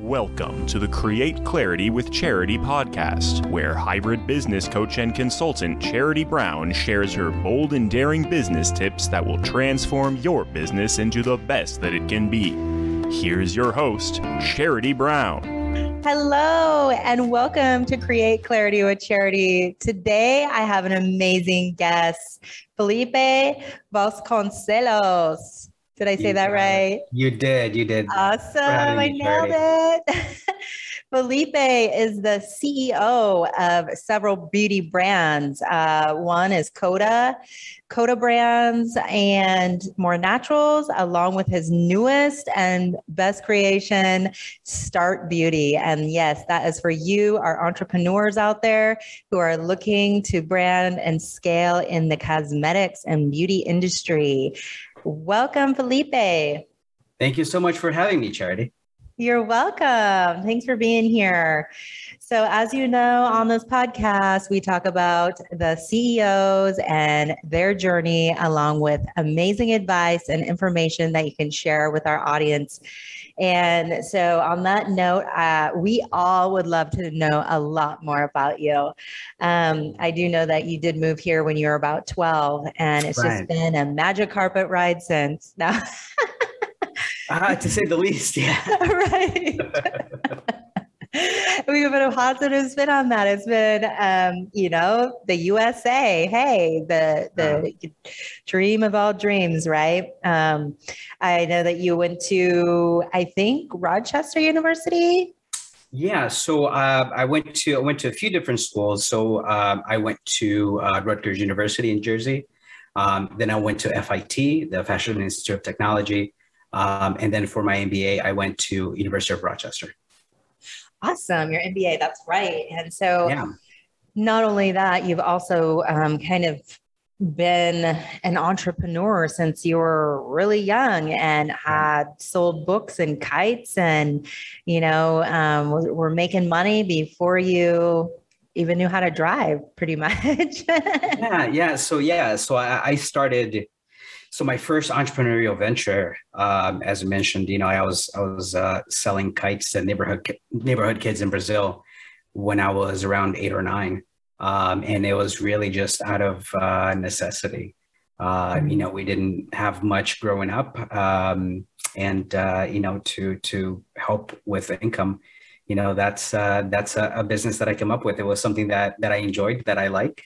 Welcome to the Create Clarity with Charity podcast, where hybrid business coach and consultant Charity Brown shares her bold and daring business tips that will transform your business into the best that it can be. Here's your host, Charity Brown. Hello, and welcome to Create Clarity with Charity. Today, I have an amazing guest, Felipe Vasconcelos. Did I say You that right? You did. You did. Awesome. I nailed it. Felipe is the CEO of several beauty brands. Uh, one is Coda, Coda Brands, and More Naturals, along with his newest and best creation, Start Beauty. And yes, that is for you, our entrepreneurs out there who are looking to brand and scale in the cosmetics and beauty industry. Welcome, Felipe. Thank you so much for having me, Charity. You're welcome. Thanks for being here. So, as you know, on this podcast, we talk about the CEOs and their journey, along with amazing advice and information that you can share with our audience. And so, on that note, uh, we all would love to know a lot more about you. Um, I do know that you did move here when you were about 12, and it's just been a magic carpet ride since. Now, Ah, to say the least, yeah. right. we can put a positive spin on that. It's been, um, you know, the USA. Hey, the the dream of all dreams, right? Um, I know that you went to, I think, Rochester University. Yeah. So uh, I went to I went to a few different schools. So um, I went to uh, Rutgers University in Jersey. Um, then I went to FIT, the Fashion Institute of Technology. Um, and then for my MBA, I went to University of Rochester. Awesome, your MBA. That's right. And so, Yeah. not only that, you've also um, kind of been an entrepreneur since you were really young and had sold books and kites and you know um, were were making money before you even knew how to drive pretty much yeah yeah so yeah so i, I started so my first entrepreneurial venture um, as I mentioned you know i was i was uh, selling kites to neighborhood neighborhood kids in brazil when i was around eight or nine. Um, and it was really just out of uh, necessity. Uh, you know we didn't have much growing up um, and uh, you know to to help with income you know that's uh, that's a, a business that I came up with. It was something that that I enjoyed, that I like,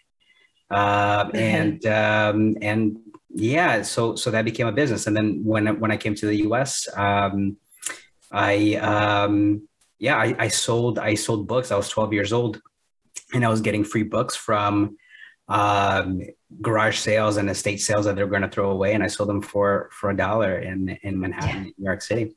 um, and um, and yeah, so so that became a business. And then when when I came to the U.S., um, I um, yeah I, I sold I sold books. I was 12 years old, and I was getting free books from um, garage sales and estate sales that they're going to throw away, and I sold them for for a dollar in in Manhattan, New York City.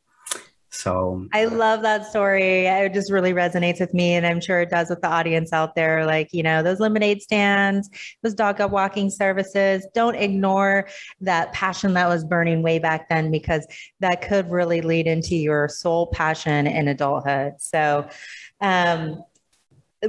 So I love that story. It just really resonates with me, and I'm sure it does with the audience out there. Like, you know, those lemonade stands, those dog up walking services, don't ignore that passion that was burning way back then because that could really lead into your soul passion in adulthood. So, um,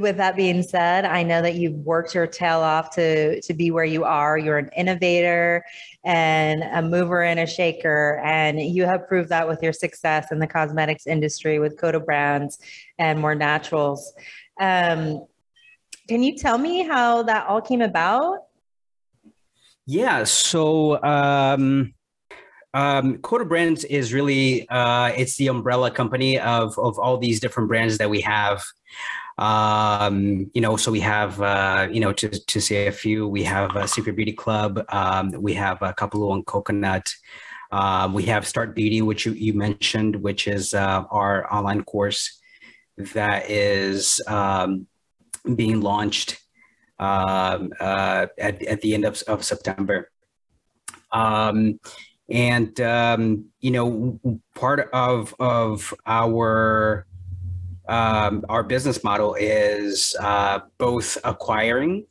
with that being said, I know that you've worked your tail off to to be where you are. You're an innovator and a mover and a shaker, and you have proved that with your success in the cosmetics industry with Coda Brands and More Naturals. Um, can you tell me how that all came about? Yeah. So um, um, Coda Brands is really uh, it's the umbrella company of of all these different brands that we have. Um, you know, so we have uh, you know to to say a few, we have a Secret Beauty Club, um, we have a Kapuluan Coconut. Um, we have Start Beauty, which you, you mentioned, which is uh, our online course that is um, being launched um, uh, at, at the end of, of September. Um, and um, you know, part of of our um, our business model is uh, both acquiring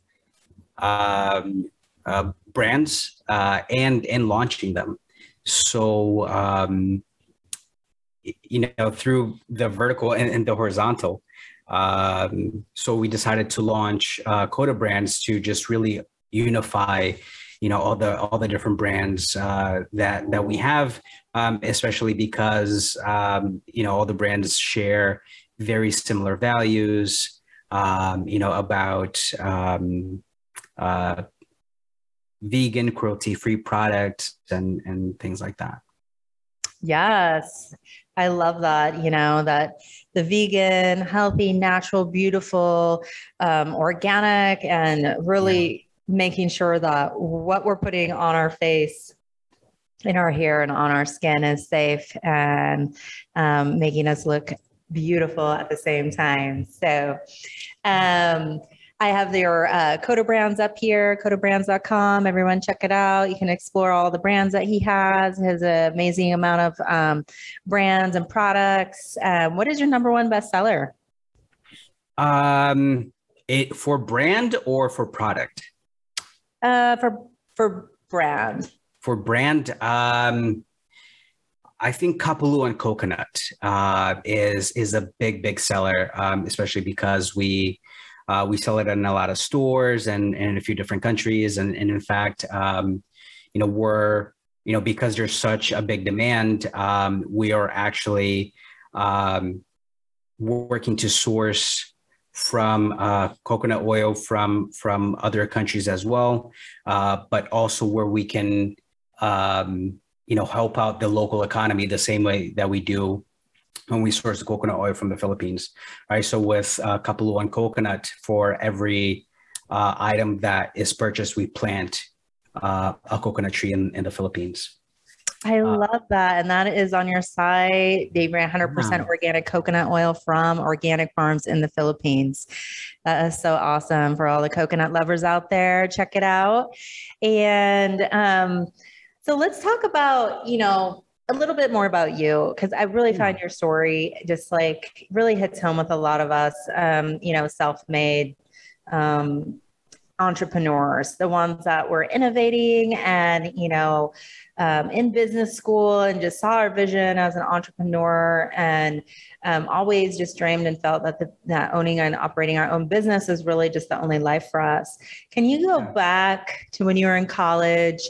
um, uh, brands uh, and and launching them. So um, you know, through the vertical and, and the horizontal. Um, so we decided to launch uh, Coda Brands to just really unify you know all the all the different brands uh, that that we have, um, especially because um, you know all the brands share very similar values. Um, you know about um, uh, vegan, cruelty-free products and and things like that. Yes, I love that. You know that the vegan, healthy, natural, beautiful, um, organic, and really yeah. making sure that what we're putting on our face, in our hair, and on our skin is safe and um, making us look beautiful at the same time. So, um, I have your uh, Coda Brands up here, codabrands.com. Everyone check it out. You can explore all the brands that he has, his amazing amount of um, brands and products. Um, what is your number one bestseller? Um, it for brand or for product? Uh, for for brand. For brand, um, I think Kapuluan coconut uh, is is a big big seller, um, especially because we uh, we sell it in a lot of stores and, and in a few different countries. And, and in fact, um, you know, we're, you know, because there's such a big demand, um, we are actually um, working to source from uh, coconut oil from from other countries as well, uh, but also where we can, um, you know, help out the local economy the same way that we do when we source the coconut oil from the Philippines, right? So with a uh, Kapuluan coconut, for every uh, item that is purchased, we plant uh, a coconut tree in, in the Philippines. I uh, love that. And that is on your site. They ran 100% organic coconut oil from organic farms in the Philippines. That is so awesome for all the coconut lovers out there. Check it out. And um, so let's talk about, you know, a little bit more about you because I really yeah. find your story just like really hits home with a lot of us, um, you know, self-made um, entrepreneurs, the ones that were innovating and you know, um, in business school and just saw our vision as an entrepreneur and um, always just dreamed and felt that the, that owning and operating our own business is really just the only life for us. Can you go back to when you were in college?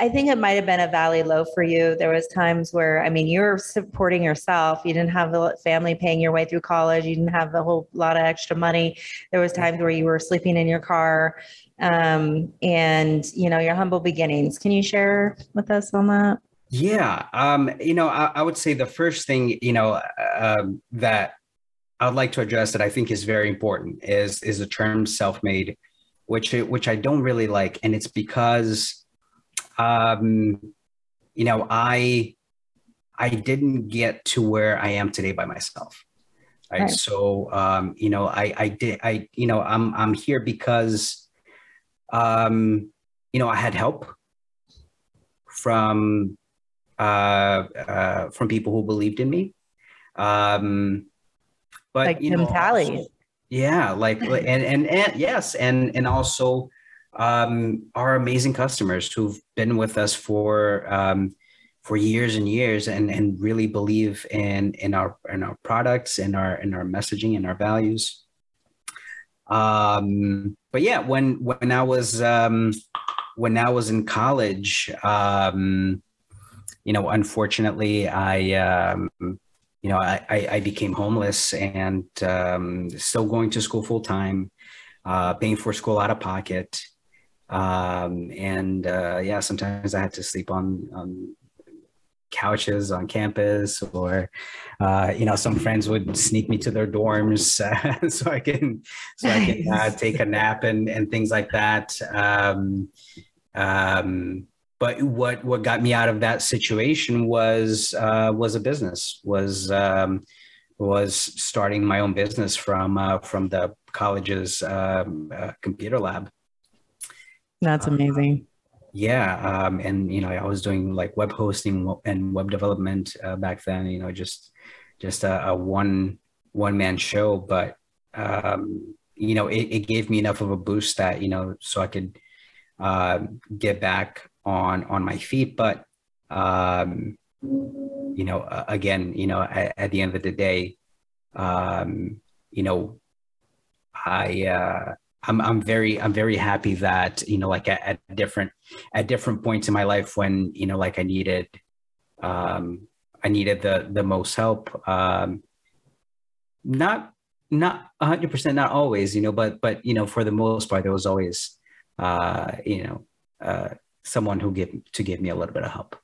I think it might have been a valley low for you. There was times where, I mean, you're supporting yourself. You didn't have the family paying your way through college. You didn't have a whole lot of extra money. There was times where you were sleeping in your car, um, and you know your humble beginnings. Can you share with us on that? Yeah, um, you know, I, I, would say the first thing you know um, that I'd like to address that I think is very important is is the term self-made, which which I don't really like, and it's because um, you know, I I didn't get to where I am today by myself. Right. right. So um, you know, I I did I you know I'm I'm here because um, you know I had help from uh, uh, from people who believed in me. Um, but like you know, also, yeah, like and, and and yes, and and also um, our amazing customers who've been with us for um, for years and years and and really believe in in our in our products and our in our messaging and our values. Um but yeah when when i was um when i was in college um you know unfortunately i um you know i i became homeless and um still going to school full time uh paying for school out of pocket um, and uh, yeah, sometimes I had to sleep on, on couches on campus or uh, you know some friends would sneak me to their dorms uh, so i can so i can uh, take a nap and and things like that. Um, um, but what what got me out of that situation was uh, was a business was um, was starting my own business from uh, from the college's um, uh, computer lab that's uh, amazing. Uh, yeah, um, and you know, I was doing like web hosting and web development uh, back then. You know, just just a, a one one man show, but um, you know, it, it, gave me enough of a boost that you know, so I could uh, get back on on my feet. But um, you know, again, you know, at, at, the end of the day, um, you know, I uh, I'm I'm very I'm very happy that you know like at, at, different at different points in my life when you know like I needed um I needed the the most help um not not 100% not always you know but but you know for the most part there was always uh you know uh someone who give to give me a little bit of help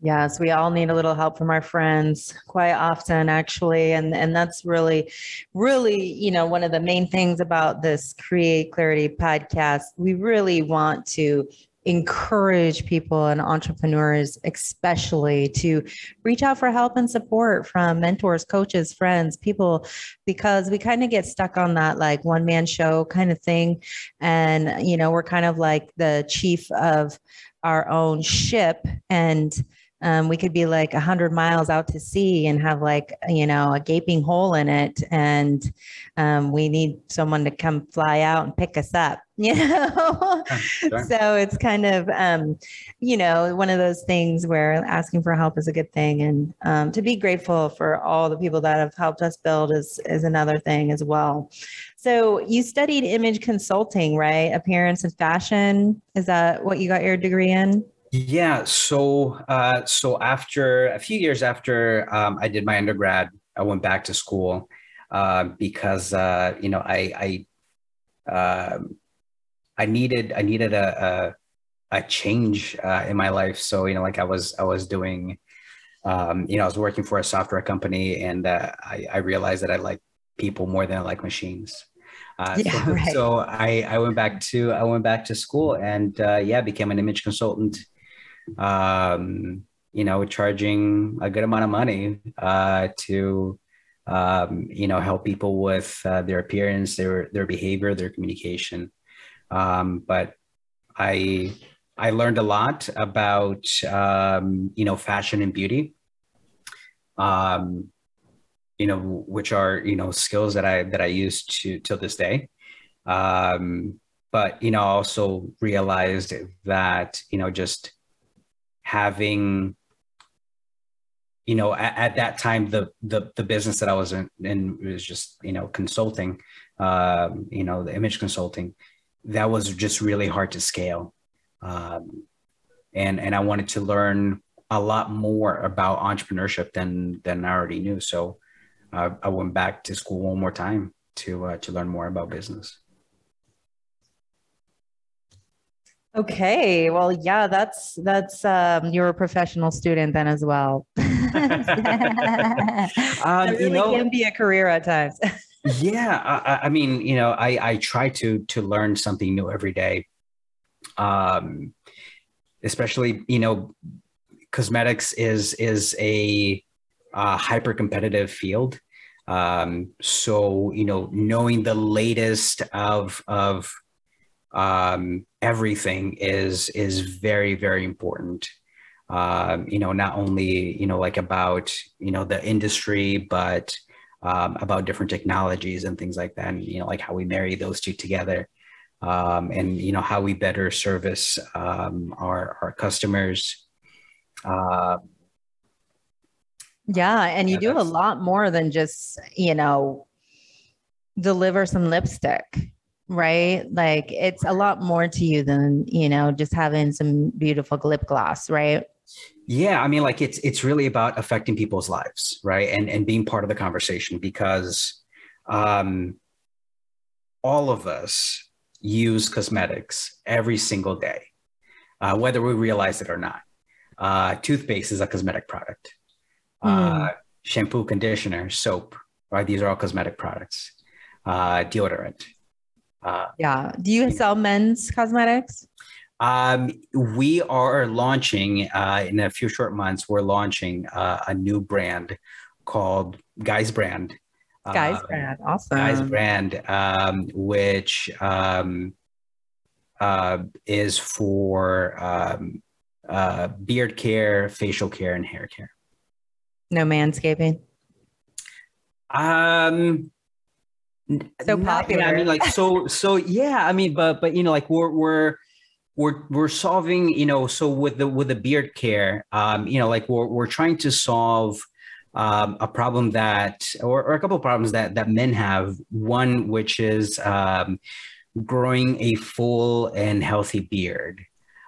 Yes, we all need a little help from our friends quite often actually and and that's really really, you know, one of the main things about this Create Clarity podcast. We really want to encourage people and entrepreneurs especially to reach out for help and support from mentors coaches friends people because we kind of get stuck on that like one man show kind of thing and you know we're kind of like the chief of our own ship and um, we could be like a hundred miles out to sea and have like you know a gaping hole in it. And um, we need someone to come fly out and pick us up you know? Sure. so it's kind of um, you know one of those things where asking for help is a good thing. And um, to be grateful for all the people that have helped us build is is another thing as well. So you studied image consulting right? Appearance and fashion. Is that what you got your degree in yeah. So, uh, so after a few years after um, I did my undergrad, I went back to school uh, because uh, you know I I uh, I needed I needed a a, a change uh, in my life. So you know, like I was I was doing, um, you know, I was working for a software company, and uh, I, I realized that I like people more than I like machines. Uh, yeah, so, right. so I, I went back to I went back to school and uh, yeah became an image consultant um, you know, charging a good amount of money uh, to, um, you know, help people with uh, their appearance, their their behavior, their communication. Um, but I I learned a lot about um, you know fashion and beauty. Um, you know, which are you know skills that I that I use to till this day. Um, but you know, also realized that you know just having you know at, at, that time the, the the business that i was in, in was just you know consulting um, you know the image consulting that was just really hard to scale. Um, and and i wanted to learn a lot more about entrepreneurship than than i already knew. So uh, i went back to school one more time to uh, to learn more about business Okay, well, yeah, that's that's um, you're a professional student then as well. um, really you know, can be a career at times. yeah, I, I, mean, you know, I I try to to learn something new every day. Um, especially you know, cosmetics is is a uh, hyper competitive field. Um, so you know, knowing the latest of of um, everything is is very very important. Um, you know not only you know like about you know the industry but um, about different technologies and things like that and you know like how we marry those two together um, and you know how we better service um, our our customers. Uh, yeah and you yeah, do a lot more than just you know deliver some lipstick right? Like it's a lot more to you than, you know, just having some beautiful lip gloss, right? Yeah, I mean like it's it's really about affecting people's lives, right? And and being part of the conversation because um all of us use cosmetics every single day. Uh, whether we realize it or not. Uh, toothpaste is a cosmetic product. Mm. Uh, shampoo, conditioner, soap, right? These are all cosmetic products. Uh, deodorant, uh, yeah. Do you sell men's cosmetics? Um, we are launching uh, in a few short months. We're launching uh, a new brand called Guys Brand. Guys uh, Brand, awesome. Guys Brand, um, which um, uh, is for um, uh, beard care, facial care, and hair care. No manscaping. Um, so popular. I mean, like so so yeah. I mean, but but you know, like we're we're we're we're solving. You know, so with the with the beard care, um, you know, like we're we're trying to solve um, a problem that, or, or, a couple of problems that that men have. One, which is um, growing a full and healthy beard,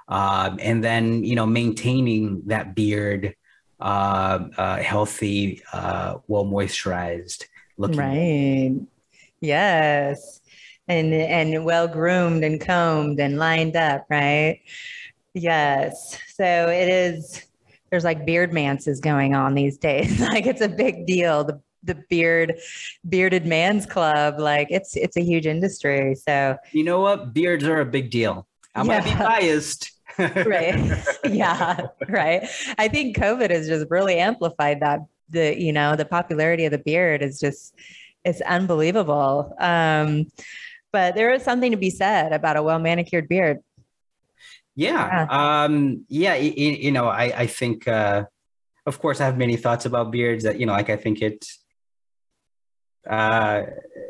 um, and then you know maintaining that beard uh, uh, healthy, uh, well moisturized looking. Right. Yes. And and well groomed and combed and lined up, right? Yes. So it is there's like beard manses going on these days. like it's a big deal. The the beard bearded man's club. Like it's it's a huge industry. So you know what? Beards are a big deal. I yeah. might be biased. right. Yeah. Right. I think COVID has just really amplified that. The you know the popularity of the beard is just it's unbelievable. Um, but there is something to be said about a well manicured beard. Yeah. yeah. Um, yeah. You, you know, I, I think, uh, of course, I have many thoughts about beards that, you know, like I think it uh,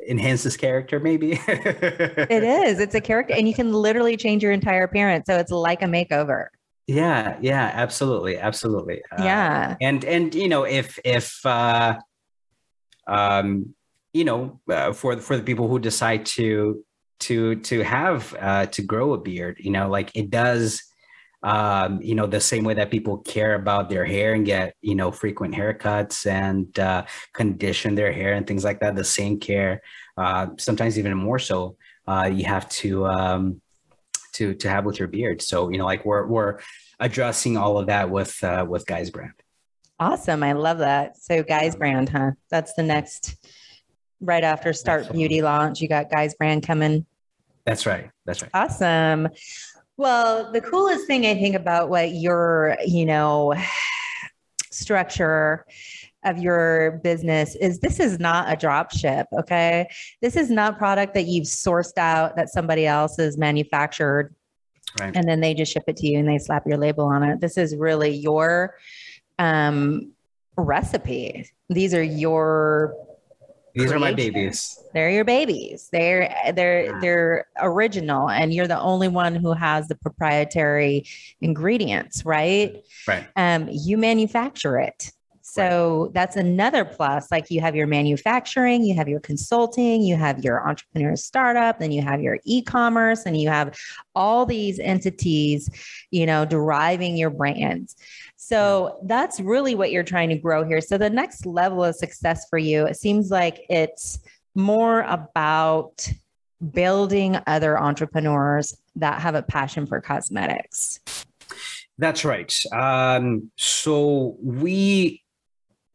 enhances character, maybe. it is. It's a character, and you can literally change your entire appearance. So it's like a makeover. Yeah, yeah, absolutely, absolutely. Uh, yeah, and and you know if if uh, um, you know, uh, for for the people who decide to to to have uh, to grow a beard, you know, like it does, um, you know, the same way that people care about their hair and get you know frequent haircuts and uh, condition their hair and things like that. The same care, uh, sometimes even more so, uh, you have to um, to to have with your beard. So you know, like we're we're addressing all of that with uh, with Guys Brand. Awesome, I love that. So Guys Brand, huh? That's the next right after Start. Beauty launch. You got Guys Brand coming. That's right. That's right. Awesome. Well, the coolest thing I think about what your, you know, structure of your business is this is not a drop ship, okay? This is not product that you've sourced out that somebody else has manufactured right. and then they just ship it to you and they slap your label on it. This is really your um recipe. These are your these are my babies. They're your babies. They're they're yeah. they're original, and you're the only one who has the proprietary ingredients, right? Right. Um, you manufacture it. So right. that's another plus. Like you have your manufacturing, you have your consulting, you have your entrepreneur startup, then you have your e-commerce, and you have all these entities, you know, deriving your brands. So that's really what you're trying to grow here. So the next level of success for you, it seems like it's more about building other entrepreneurs that have a passion for cosmetics. That's right. Um, so we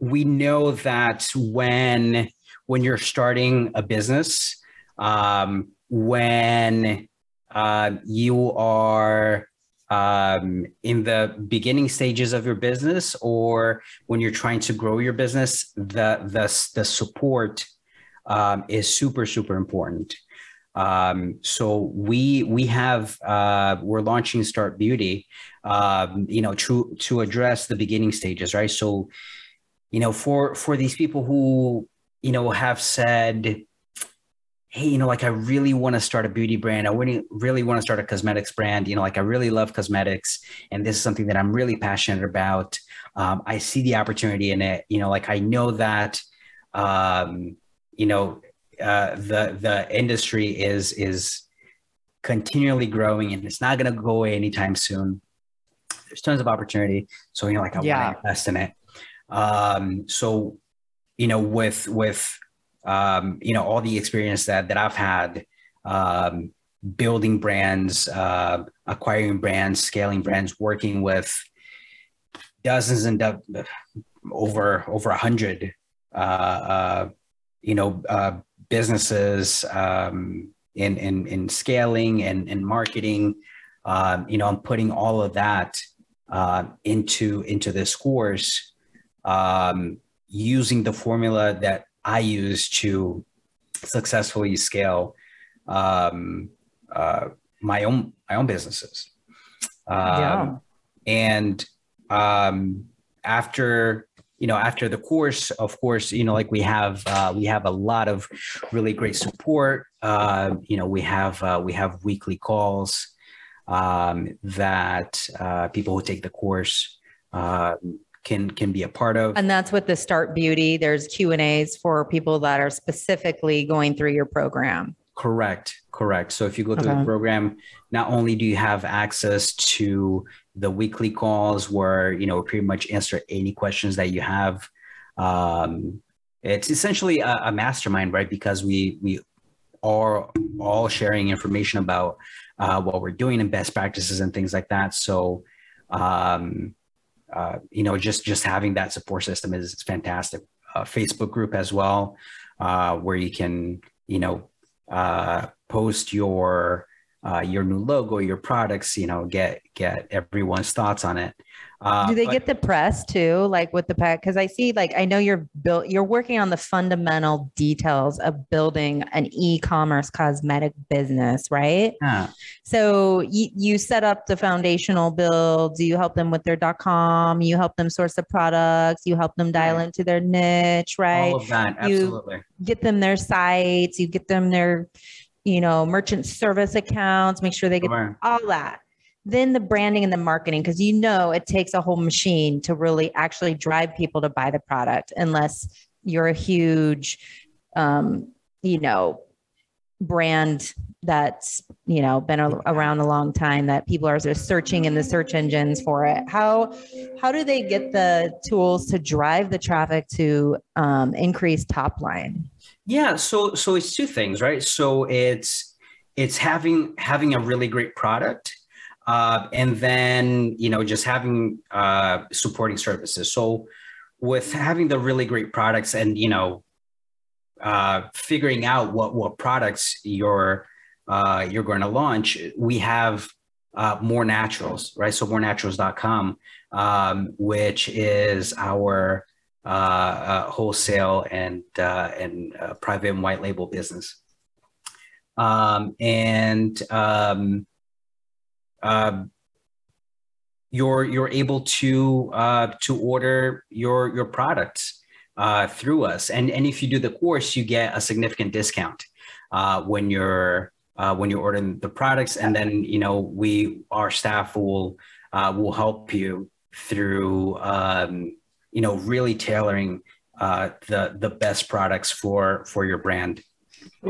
we know that when when you're starting a business, um, when uh, you are um, in the beginning stages of your business or when you're trying to grow your business, the the, the support um, is super super important. Um, so we we have uh, we're launching Start Beauty, um, you know, to to address the beginning stages, right? So, you know, for for these people who you know have said, hey, you know, like I really want to start a beauty brand. I really, really want to start a cosmetics brand. You know, like I really love cosmetics, and this is something that I'm really passionate about. Um, I see the opportunity in it. You know, like I know that, um, you know, uh, the the industry is is continually growing, and it's not going to go away anytime soon. There's tons of opportunity, so you know, like I yeah. want to invest in it. Um, so, you know, with with um, you know all the experience that that I've had um, building brands, uh, acquiring brands, scaling brands, working with dozens and do- over over a hundred uh, uh, you know uh, businesses um, in, in in scaling and, and marketing. Um, you know, I'm putting all of that uh, into into this course um, using the formula that I use to successfully scale um, uh, my own my own businesses. Um, yeah. And um, after you know after the course, of course, you know like we have uh, we have a lot of really great support. Uh, you know we have uh, we have weekly calls um, that uh, people who take the course. Can can be a part of. And that's with the Start Beauty. There's Q and A's for people that are specifically going through your program. Correct, correct. So if you go through Okay. the program, not only do you have access to the weekly calls where you know pretty much answer any questions that you have. Um, it's essentially a, a mastermind, right? Because we we are all sharing information about uh, what we're doing and best practices and things like that. So, um, uh, you know, just just having that support system is, fantastic. Uh, Facebook group as well, uh, where you can you know uh, post your uh, your new logo, your products, you know, get get everyone's thoughts on it. Uh, Do they but- get the press too, like with the pack? Because I see, like, I know you're built, you're working on the fundamental details of building an e-commerce cosmetic business, right? Yeah. So you, you set up the foundational builds. You help them with their .com. You help them source the products. You help them dial Right. into their niche, right? all of that, You- absolutely. get them their sites. You get them their, you know, merchant service accounts. Make sure they get all that. Then the branding and the marketing, because you know it takes a whole machine to really actually drive people to buy the product, unless you're a huge, um, you know, brand that's you know been a- around a long time that people are sort of searching in the search engines for it. How how do they get the tools to drive the traffic to um, increase top line? Yeah, so so it's two things, right? So it's it's having having a really great product, uh, and then you know just having uh, supporting services. So with having the really great products, and you know, uh, figuring out what what products you're uh, you're going to launch, we have uh, more naturals, right? So morenaturals.com, um, which is our wholesale and uh, and uh, private and white label business. Um, and um, uh, you're you're able to uh, to order your your products uh, through us, and and if you do the course, you get a significant discount uh, when you're uh, when you're ordering the products, and then you know we our staff will uh, will help you through um, you know really tailoring uh, the the best products for for your brand.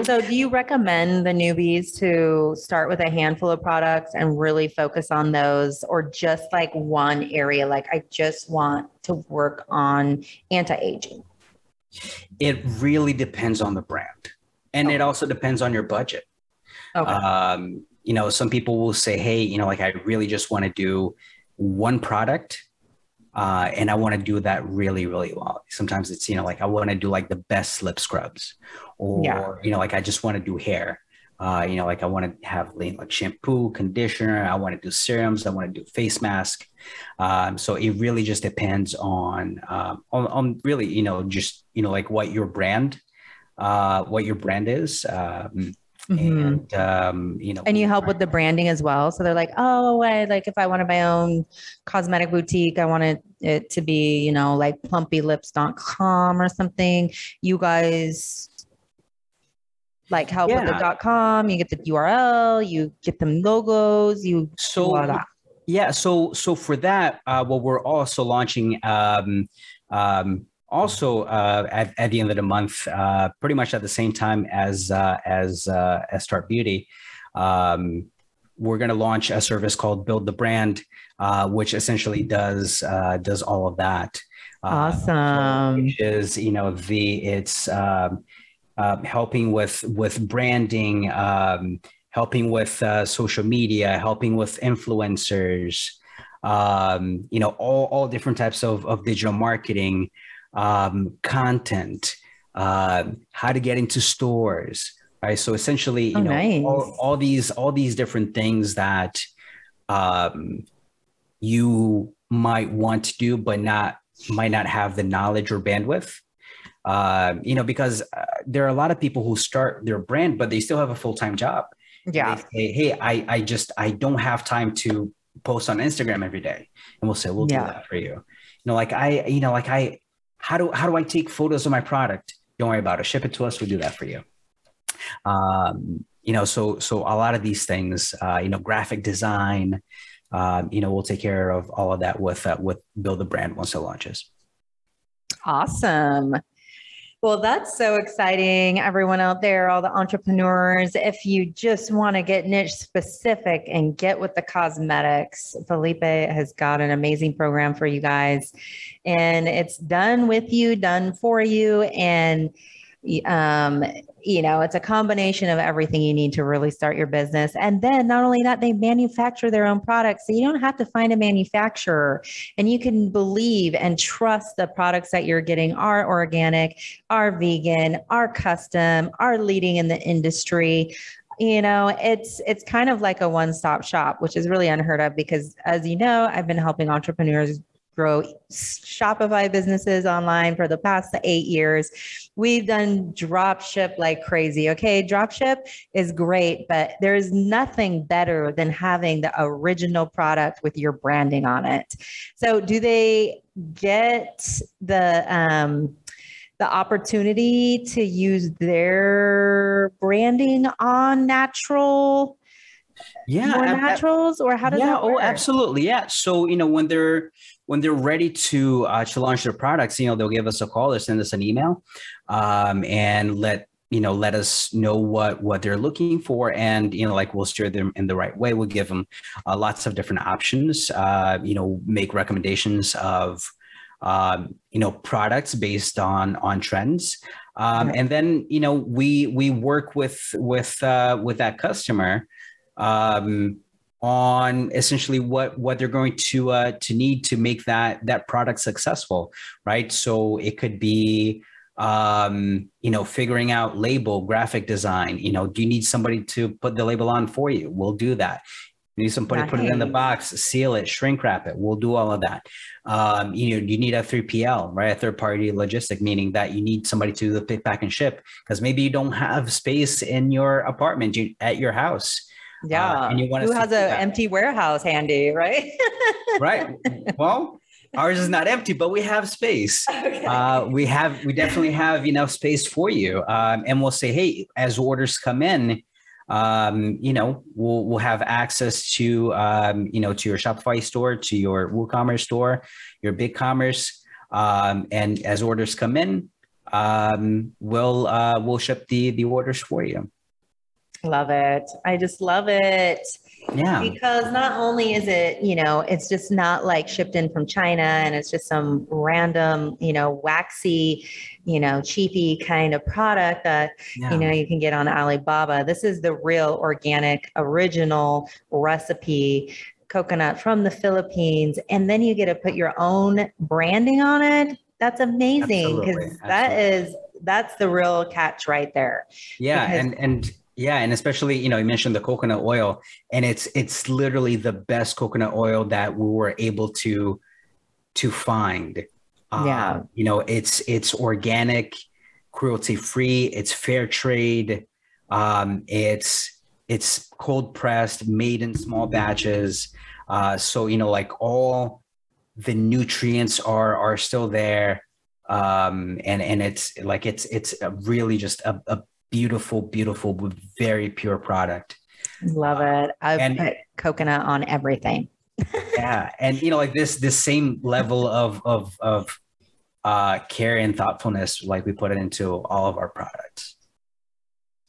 So, do you recommend the newbies to start with a handful of products and really focus on those, or just like one area? Like, I just want to work on anti aging. It really depends on the brand, and it also depends on your budget. Okay. Um, you know, some people will say, "Hey, you know, like I really just want to do one product." Uh, and I want to do that really, really well. Sometimes it's, you know, like I want to do like the best lip scrubs or, Yeah. you know, like I just want to do hair. Uh, you know, like I want to have like shampoo, conditioner. I want to do serums. I want to do face mask. Um, so it really just depends on, um, on, on really, you know, just, you know, like what your brand, uh, what your brand is. Um, Mhm. and, um, you know, And you help with the branding as well. So they're like, oh, I like if I wanted my own cosmetic boutique, I wanted it to be, you know, like plumpylips.com or something. You guys like help with Yeah. the dot com, you get the URL, you get them logos, you so that. Yeah, so so for that, uh, what we're also launching, um, um, also uh, at, at the end of the month, uh, pretty much at the same time as uh, as uh, as Start Beauty, um, we're going to launch a service called Build the Brand, uh, which essentially does uh, does all of that. Uh, Awesome. which is you know the it's um, uh, helping with with branding um, helping with uh, social media helping with influencers um, you know all, all different types of, of digital marketing um, content uh, how to get into stores right so essentially you Oh, know nice. all, all these all these different things that um, you might want to do but not might not have the knowledge or bandwidth uh, you know because uh, there are a lot of people who start their brand but they still have a full-time job Yeah. they say hey i i just i don't have time to post on instagram every day and we'll say we'll Yeah. do that for you you know like i you know like i how do how do i take photos of my product don't worry about it ship it to us we'll do that for you um you know so so a lot of these things uh you know graphic design um, you know, we'll take care of all of that with uh, with build the brand once it launches. Awesome. Well, that's so exciting. Everyone out there, all the entrepreneurs, if you just want to get niche specific and get with the cosmetics, Felipe has got an amazing program for you guys. And it's done with you, done for you. And um, you know, it's a combination of everything you need to really start your business. And then not only that, they manufacture their own products. So you don't have to find a manufacturer and you can believe and trust the products that you're getting are organic, are vegan, are custom, are leading in the industry you know it's it's kind of like a one-stop shop which is really unheard of because as you know i've been helping entrepreneurs grow Shopify businesses online for the past eight years. We've done drop ship like crazy. Okay, drop ship is great, but there's nothing better than having the original product with your branding on it. So, do they get the um, the opportunity to use their branding on natural? yeah more naturals or how does yeah that oh absolutely yeah so you know when they're when they're ready to uh, to launch their products you know they'll give us a call or send us an email um, and let you know let us know what what they're looking for and you know like we'll steer them in the right way. We'll give them uh, lots of different options uh, you know make recommendations of um, you know products based on on trends. Um, and then you know we we work with with uh, with that customer um, on essentially what what they're going to uh, to need to make that that product successful, right? So it could be um, you know figuring out label, graphic design. You know, do you need somebody to put the label on for you? We'll do that. You need somebody to put it in the box, seal it, shrink wrap it. We'll do all of that. Um, you know, you need a 3PL, right? A third party logistic, meaning that you need somebody to do the pick, pack, and ship because maybe you don't have space in your apartment you, at your house. Yeah. Uh, and you want Who has an empty warehouse handy, right? right. Well, ours is not empty, but we have space. Okay. Uh, we have, we definitely have enough space for you. Um, and we'll say, hey, as orders come in, um, you know, we'll we'll have access to um, you know to your Shopify store, to your WooCommerce store, your BigCommerce, um, and as orders come in, um, we'll uh, we'll ship the the orders for you. Love it. I just love it. Yeah. Because not only is it, you know, it's just not like shipped in from China and it's just some random, you know, waxy, you know, cheapy kind of product that, yeah. you know, you can get on Alibaba. This is the real organic, original recipe coconut from the Philippines. And then you get to put your own branding on it. That's amazing because that is that's the real catch right there. Yeah. Because and and yeah, and especially you know you mentioned the coconut oil, and it's it's literally the best coconut oil that we were able to to find. Yeah, um, you know it's it's organic, cruelty free, it's fair trade, um, it's it's cold pressed, made in small batches. Uh, so you know like all the nutrients are are still there um and and it's like it's it's really just a, a beautiful, beautiful, very pure product. Love it. I and, put coconut on everything. yeah, and you know, like this this same level of of of uh, care and thoughtfulness, like we put it into all of our products.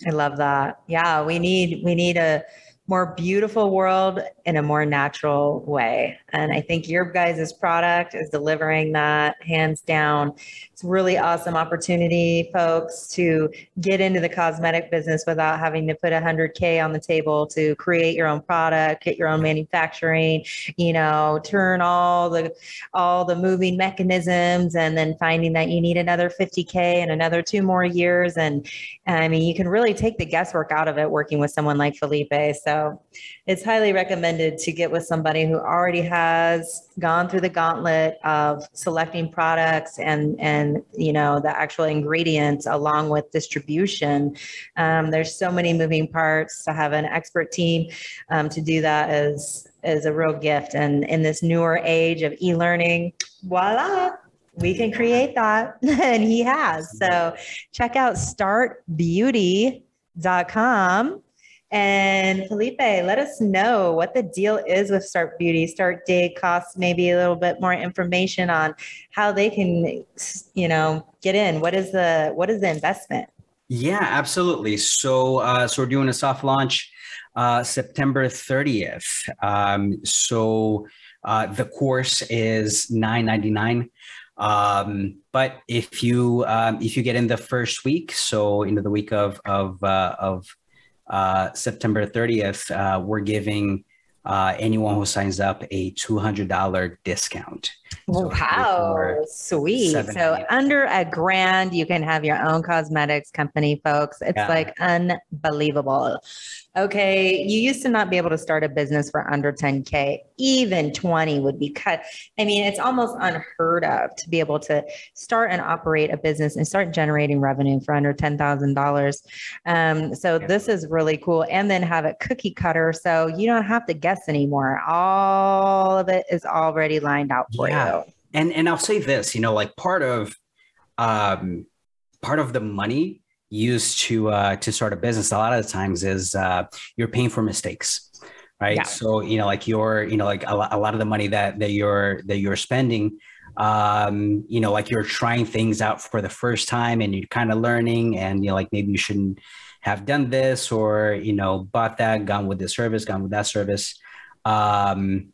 I love that. Yeah, we need we need a more beautiful world in a more natural way. And I think your guys' product is delivering that hands down. It's really awesome opportunity, folks, to get into the cosmetic business without having to put 100K on the table to create your own product, get your own manufacturing, you know, turn all the all the moving mechanisms and then finding that you need another 50K and another two more years. And I mean, you can really take the guesswork out of it working with someone like Felipe. So so it's highly recommended to get with somebody who already has gone through the gauntlet of selecting products and and you know the actual ingredients along with distribution. Um, there's so many moving parts to have an expert team um, to do that is is a real gift. And in this newer age of e-learning, voila, we can create that and he has so check out startbeauty.com And Felipe, let us know what the deal is with Start Beauty, start Day costs, maybe a little bit more information on how they can, you know, get in. What is the what is the investment? Yeah, absolutely. So, uh, so we're doing a soft launch uh, September 30th. Um, so uh, the course is 9.99. Um, but if you um, if you get in the first week, so into the week of of uh, of uh, September 30th, uh, we're giving uh, anyone who signs up a $200 discount. So wow, sweet. So under a grand, you can have your own cosmetics company, folks. It's yeah. like unbelievable. Okay, you used to not be able to start a business for under 10K. Even 20 would be cut. I mean, it's almost unheard of to be able to start and operate a business and start generating revenue for under $10,000. Um, so this is really cool. And then have it cookie cutter. So you don't have to guess anymore. All of it is already lined out for yeah. you. And, and I'll say this, you know, like part of, um, part of the money used to uh, to start a business a lot of the times is uh, you're paying for mistakes right yeah. so you know like you're you know like a, a lot of the money that that you're that you're spending um you know like you're trying things out for the first time and you're kind of learning and you know like maybe you shouldn't have done this or you know bought that gone with this service gone with that service um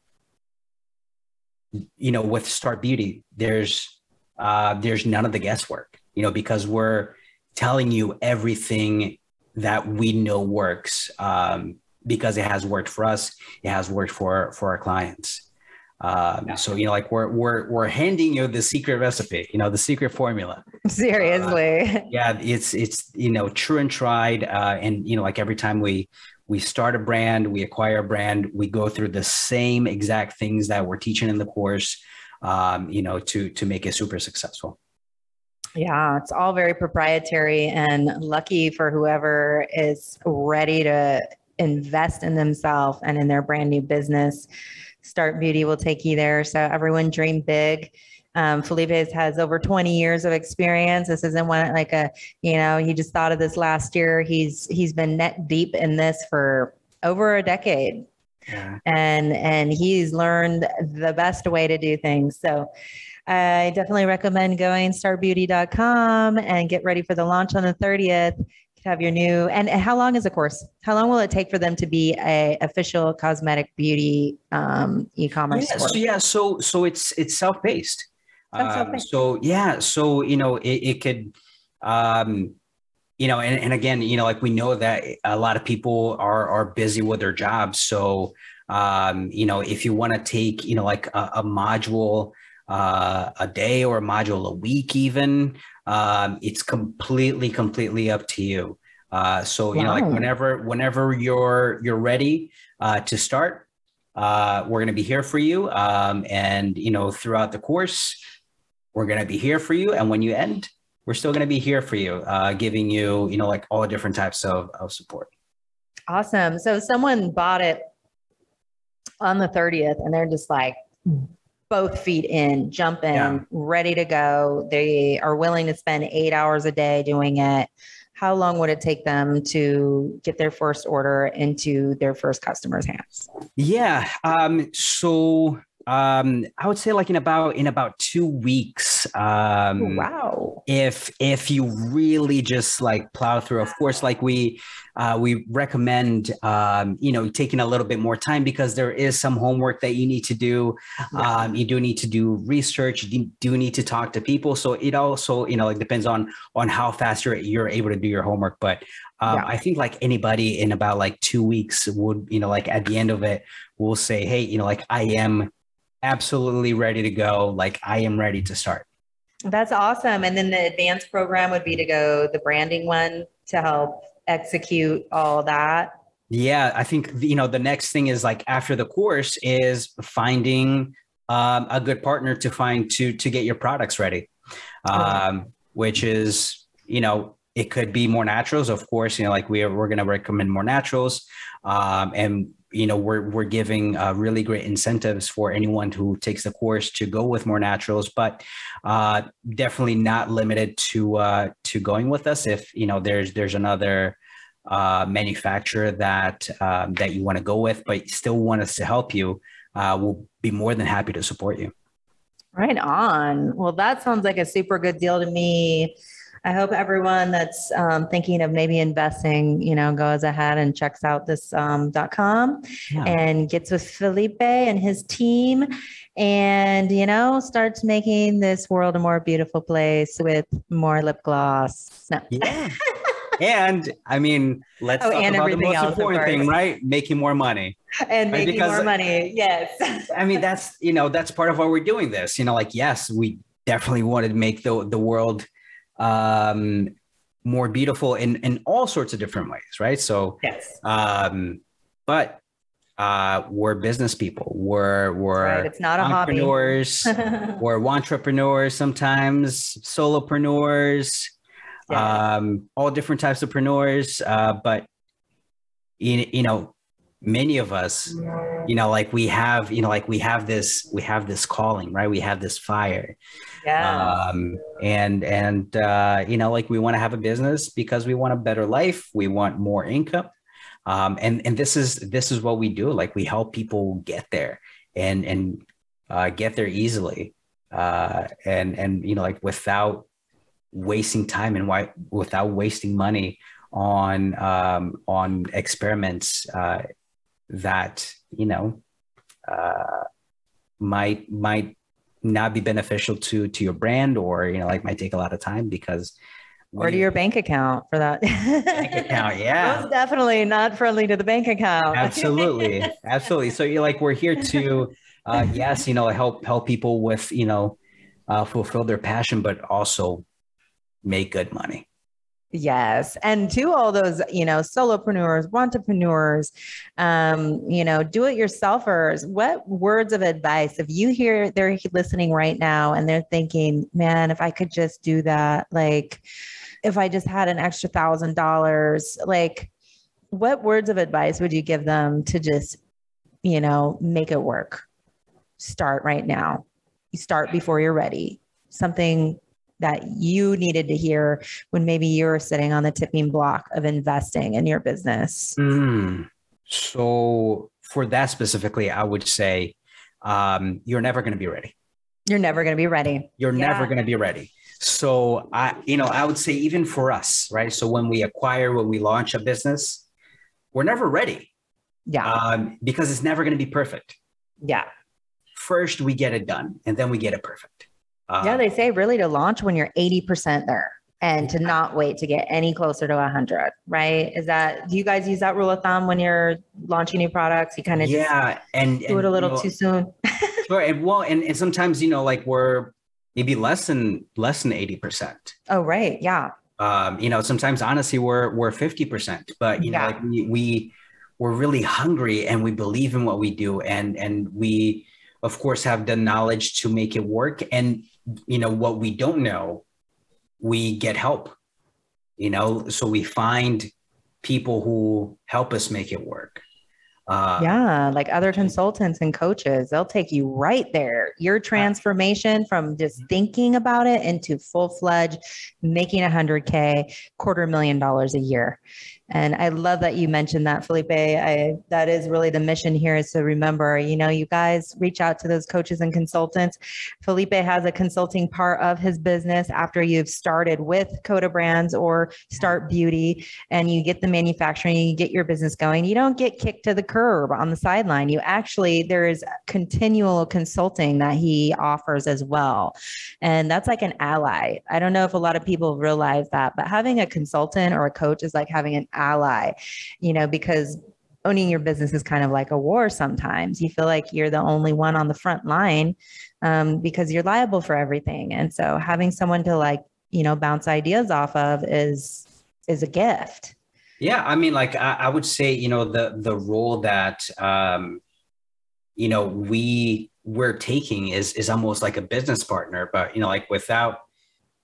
you know with start beauty there's uh there's none of the guesswork you know because we're telling you everything that we know works um, because it has worked for us. It has worked for for our clients. Um, yeah. So you know, like we're we're we're handing you the secret recipe, you know, the secret formula. Seriously. Uh, yeah, it's it's you know true and tried, uh, and you know, like every time we we start a brand, we acquire a brand, we go through the same exact things that we're teaching in the course, um, you know, to to make it super successful. Yeah, it's all very proprietary and lucky for whoever is ready to invest in themselves and in their brand new business. Start Beauty will take you there. So everyone dream big. Um, Felipe has over 20 years of experience. This isn't one like a, you know, he just thought of this last year. He's he's been net deep in this for over a decade. Yeah. And and he's learned the best way to do things. So I definitely recommend going startbeauty.com and get ready for the launch on the 30th. Have your new and how long is the course? How long will it take for them to be a official cosmetic beauty um, e-commerce? Yeah, so yeah, so so it's it's self-paced. Um, so yeah, so you know it, it could um, you know, and, and again, you know, like we know that a lot of people are are busy with their jobs. So um, you know, if you want to take, you know, like a, a module uh, a day or a module a week, even. Um, it's completely, completely up to you. Uh, so you wow. know, like whenever, whenever you're you're ready uh, to start, uh, we're going to be here for you. Um, and you know, throughout the course, we're going to be here for you. And when you end, we're still going to be here for you, uh, giving you, you know, like all different types of, of support. Awesome. So someone bought it on the 30th and they're just like, both feet in, jump in, yeah. ready to go. They are willing to spend eight hours a day doing it. How long would it take them to get their first order into their first customer's hands? Yeah. Um, so um, I would say like in about in about two weeks. Um, wow. If if you really just like plow through, of course, like we uh, we recommend um, you know taking a little bit more time because there is some homework that you need to do. Um, you do need to do research. You do need to talk to people. So it also you know like depends on on how fast you're you're able to do your homework. But um, yeah. I think like anybody in about like two weeks would you know like at the end of it will say, hey, you know like I am absolutely ready to go. Like I am ready to start. That's awesome. And then the advanced program would be to go the branding one to help execute all that. Yeah, I think you know the next thing is like after the course is finding um, a good partner to find to to get your products ready, um, which is you know it could be more naturals, of course. You know, like we are, we're going to recommend more naturals, um, and you know we're we're giving uh, really great incentives for anyone who takes the course to go with more naturals but uh, definitely not limited to uh, to going with us if you know there's there's another uh, manufacturer that um, that you want to go with, but still want us to help you, uh, we'll be more than happy to support you. Right on. Well, that sounds like a super good deal to me. I hope everyone that's um, thinking of maybe investing, you know, goes ahead and checks out this um, .com Yeah. and gets with Felipe and his team and, you know, starts making this world a more beautiful place with more lip gloss. No. Yeah. and I mean, let's Oh, talk and about the most else, important thing, right? Making more money. and Right, making because- more money. Yes. I mean, that's you know, that's part of why we're doing this. You know, like yes, we definitely wanted to make the the world um more beautiful in in all sorts of different ways, right? So yes. um, but uh we're business people. We're we're Right. It's not a hobby. entrepreneurs. we're entrepreneurs sometimes, solopreneurs, Yeah. um, all different types of preneurs. Uh, but you, you know, many of us, you know, like we have, you know, like we have this, we have this calling, right? We have this fire, yeah. um, and and uh, you know, like we want to have a business because we want a better life. We want more income, um, and and this is this is what we do. Like we help people get there and and uh, get there easily, uh, and and you know, like without wasting time and why without wasting money on um, on experiments uh, that you know uh, might might not be beneficial to to your brand or you know like might take a lot of time because or to your bank account for that. bank account yeah Most definitely not friendly to the bank account. absolutely absolutely so you're like we're here to uh yes you know help help people with you know uh fulfill their passion but also make good money Yes. And to all those, you know, solopreneurs, entrepreneurs, um, you know, do it yourselfers, what words of advice, if you hear they're listening right now and they're thinking, man, if I could just do that, like if I just had an extra thousand dollars, like what words of advice would you give them to just, you know, make it work? Start right now. You start before you're ready. Something that you needed to hear when maybe you're sitting on the tipping block of investing in your business? Mm. So for that specifically, I would say um, you're never going to be ready. You're never going to be ready. You're Yeah. never going to be ready. So I, you know, I would say even for us, right? So when we acquire, when we launch a business, we're never ready Yeah. um, because it's never going to be perfect. yeah. First, we get it done, and then we get it perfect. Uh, yeah. They say really to launch when you're 80% there and to not wait to get any closer to 100, right? Is that, do you guys use that rule of thumb when you're launching new products? You kind of yeah, and do and, it a little you know, too soon. Sure, and well, and, and sometimes you know, like we're maybe less than less than eighty percent. oh, right. Yeah. um, you know, sometimes honestly we're we're fifty percent, but you know, like we, we we're really hungry and we believe in what we do, and and we of course have the knowledge to make it work. And you know what we don't know, we get help. You know, so we find people who help us make it work. Uh, yeah, like other consultants and coaches, they'll take you right there. Your transformation from just thinking about it into full fledged making a 100K, quarter million dollars a year. And I love that you mentioned that, Felipe. I, that is really the mission here is to remember, you know, you guys reach out to those coaches and consultants. Felipe has a consulting part of his business after you've started with Coda Brands or Start Beauty and you get the manufacturing, you get your business going. You don't get kicked to the curb on the sideline. You actually, there is continual consulting that he offers as well. And that's like an ally. I don't know if a lot of people realize that, but having a consultant or a coach is like having an ally, you know, because owning your business is kind of like a war sometimes. You feel like you're the only one on the front line um, because you're liable for everything. And so having someone to like, you know, bounce ideas off of is is a gift. Yeah, I mean, like I, I would say, you know, the the role that um, you know we we're taking is is almost like a business partner, but you know, like without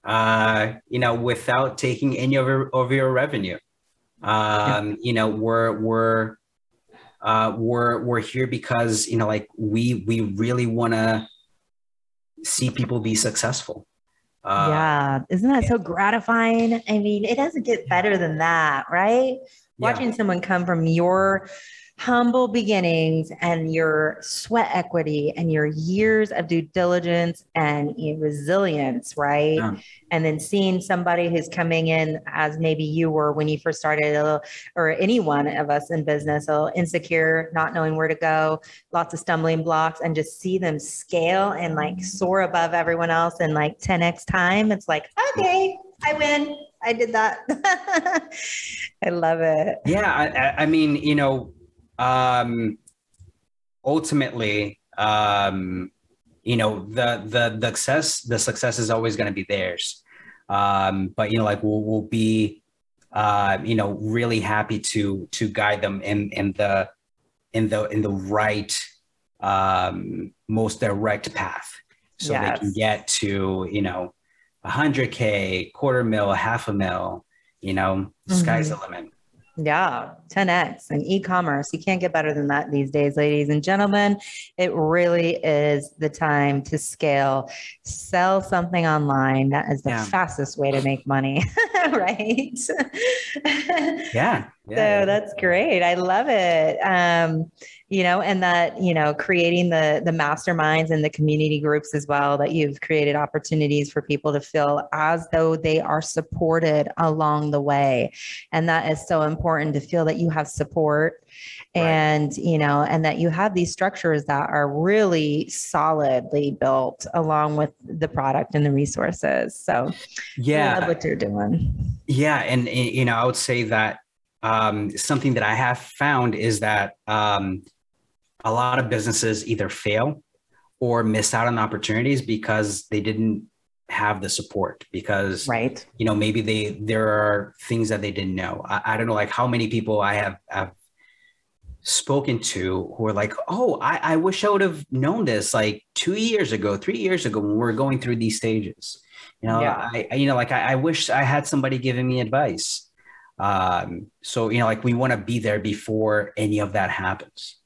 uh, you know, without taking any of your of your revenue. Um, you know, we're we're uh we're we're here because you know, like we we really want to see people be successful. Uh, yeah. Isn't that so gratifying? I mean, it doesn't get better than that, right? watching someone come from your humble beginnings and your sweat equity and your years of due diligence and resilience, right? Yeah. And then seeing somebody who's coming in as maybe you were when you first started, a little, or any one of us in business, a little insecure, not knowing where to go, lots of stumbling blocks, and just see them scale and like soar above everyone else in like 10x time. It's like, okay, I win. I did that. I love it. Yeah. I, I mean, you know, um, ultimately, um, you know, the the the success the success is always going to be theirs. Um, but you know, like we'll we'll be, uh, you know, really happy to to guide them in in the in the in the right um, most direct path, so yes. they can get to you know, a hundred k, quarter mil, half a mil. You know, mm-hmm. sky's the limit. Yeah, 10x and e-commerce. You can't get better than that these days, ladies and gentlemen. It really is the time to scale. Sell something online. That is the yeah. fastest way to make money, right? yeah. Yeah. So that's great. I love it. Um, you know, and that, you know, creating the the masterminds and the community groups as well, that you've created opportunities for people to feel as though they are supported along the way. And that is so important to feel that you have support and you know and that you have these structures that are really solidly built along with the product and the resources so yeah I love what you're doing yeah and you know i would say that um, something that i have found is that um, a lot of businesses either fail or miss out on opportunities because they didn't have the support because right. you know maybe they there are things that they didn't know. I, I don't know like how many people i have have spoken to who are like oh I, I wish i would have known this like two years ago three years ago when we were going through these stages. You know yeah. I, you know like I, I wish i had somebody giving me advice um so you know like we want to be there before any of that happens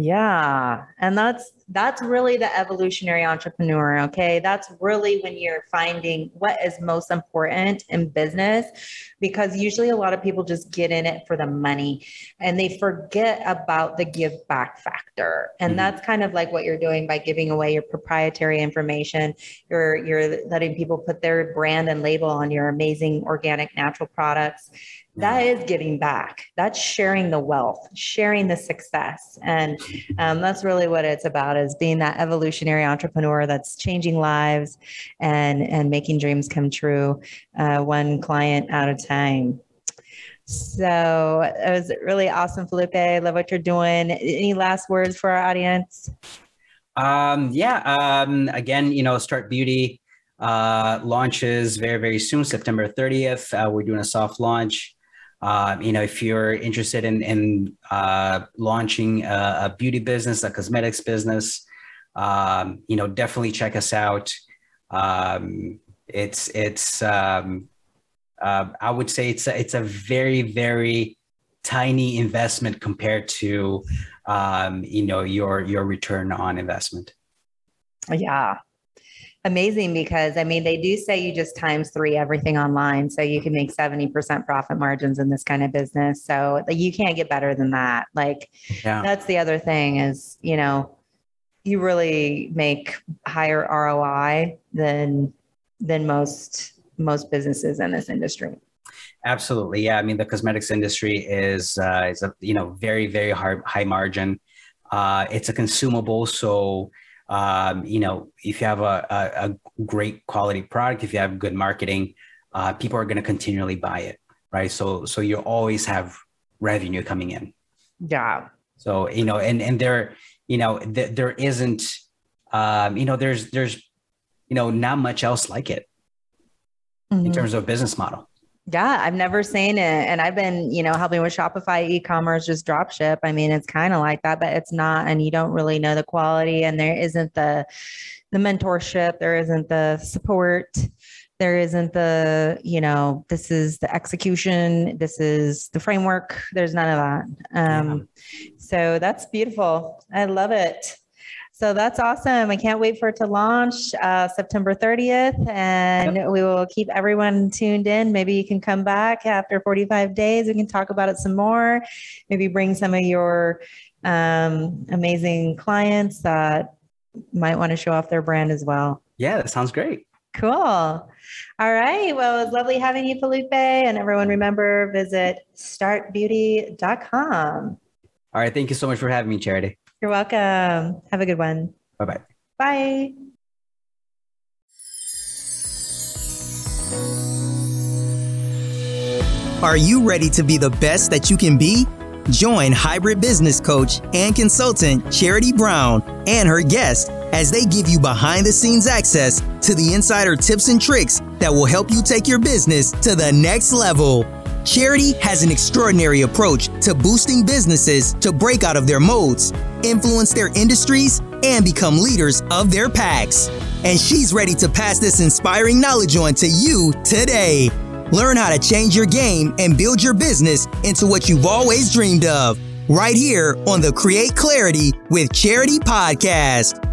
yeah. And that's that's really the evolutionary entrepreneur, okay? That's really when you're finding what is most important in business because usually a lot of people just get in it for the money and they forget about the give back factor. And mm-hmm. that's kind of like what you're doing by giving away your proprietary information. You're you're letting people put their brand and label on your amazing organic natural products that is giving back. That's sharing the wealth sharing the success. And um, that's really what it's about is being that evolutionary entrepreneur that's changing lives and and making dreams come true uh, one client at a time. So it was really awesome felipe. Love what you're doing. Any last words for our audience? Um, yeah um, again you know start beauty uh, launches very very soon september 30th uh, we're doing a soft launch uh, you know, if you're interested in in uh, launching a, a, beauty business, a cosmetics business, um, you know, definitely check us out. Um, it's it's um, uh, I would say it's a, it's a very very tiny investment compared to um, you know your your return on investment. Yeah, amazing because I mean, they do say you just times three everything online. So you can make 70% profit margins in this kind of business. So you can't get better than that. Like, yeah. that's the other thing is, you know, you really make higher ROI than than most most businesses in this industry. Absolutely, yeah. I mean, the cosmetics industry is uh, is a you know very very hard high margin. Uh, it's a consumable, so um, you know, if you have a, a, a, great quality product, if you have good marketing, uh, people are going to continually buy it, right? So, so you always have revenue coming in. Yeah. So you know, and and there, you know, th- there isn't, um, you know, there's there's, you know, not much else like it mm-hmm. in terms of business model. Yeah, I've never seen it. And I've been, you know, helping with Shopify e-commerce, just drop ship. I mean, it's kind of like that, but it's not, and you don't really know the quality and there isn't the the mentorship, there isn't the support, there isn't the, you know, this is the execution, this is the framework. There's none of that. Um, yeah. so that's beautiful. I love it. So that's awesome. I can't wait for it to launch uh, September 30th, and yep. we will keep everyone tuned in. Maybe you can come back after 45 days. We can talk about it some more. Maybe bring some of your um, amazing clients that might want to show off their brand as well. Yeah, that sounds great. Cool. All right. Well, it was lovely having you, Felipe. And everyone, remember visit startbeauty.com. All right. Thank you so much for having me, Charity. You're welcome. Have a good one. Bye-bye. Bye. Are you ready to be the best that you can be? Join hybrid business coach and consultant Charity Brown and her guest as they give you behind the scenes access to the insider tips and tricks that will help you take your business to the next level. Charity has an extraordinary approach to boosting businesses to break out of their modes, influence their industries, and become leaders of their packs. And she's ready to pass this inspiring knowledge on to you today. Learn how to change your game and build your business into what you've always dreamed of. Right here on the Create Clarity with Charity podcast.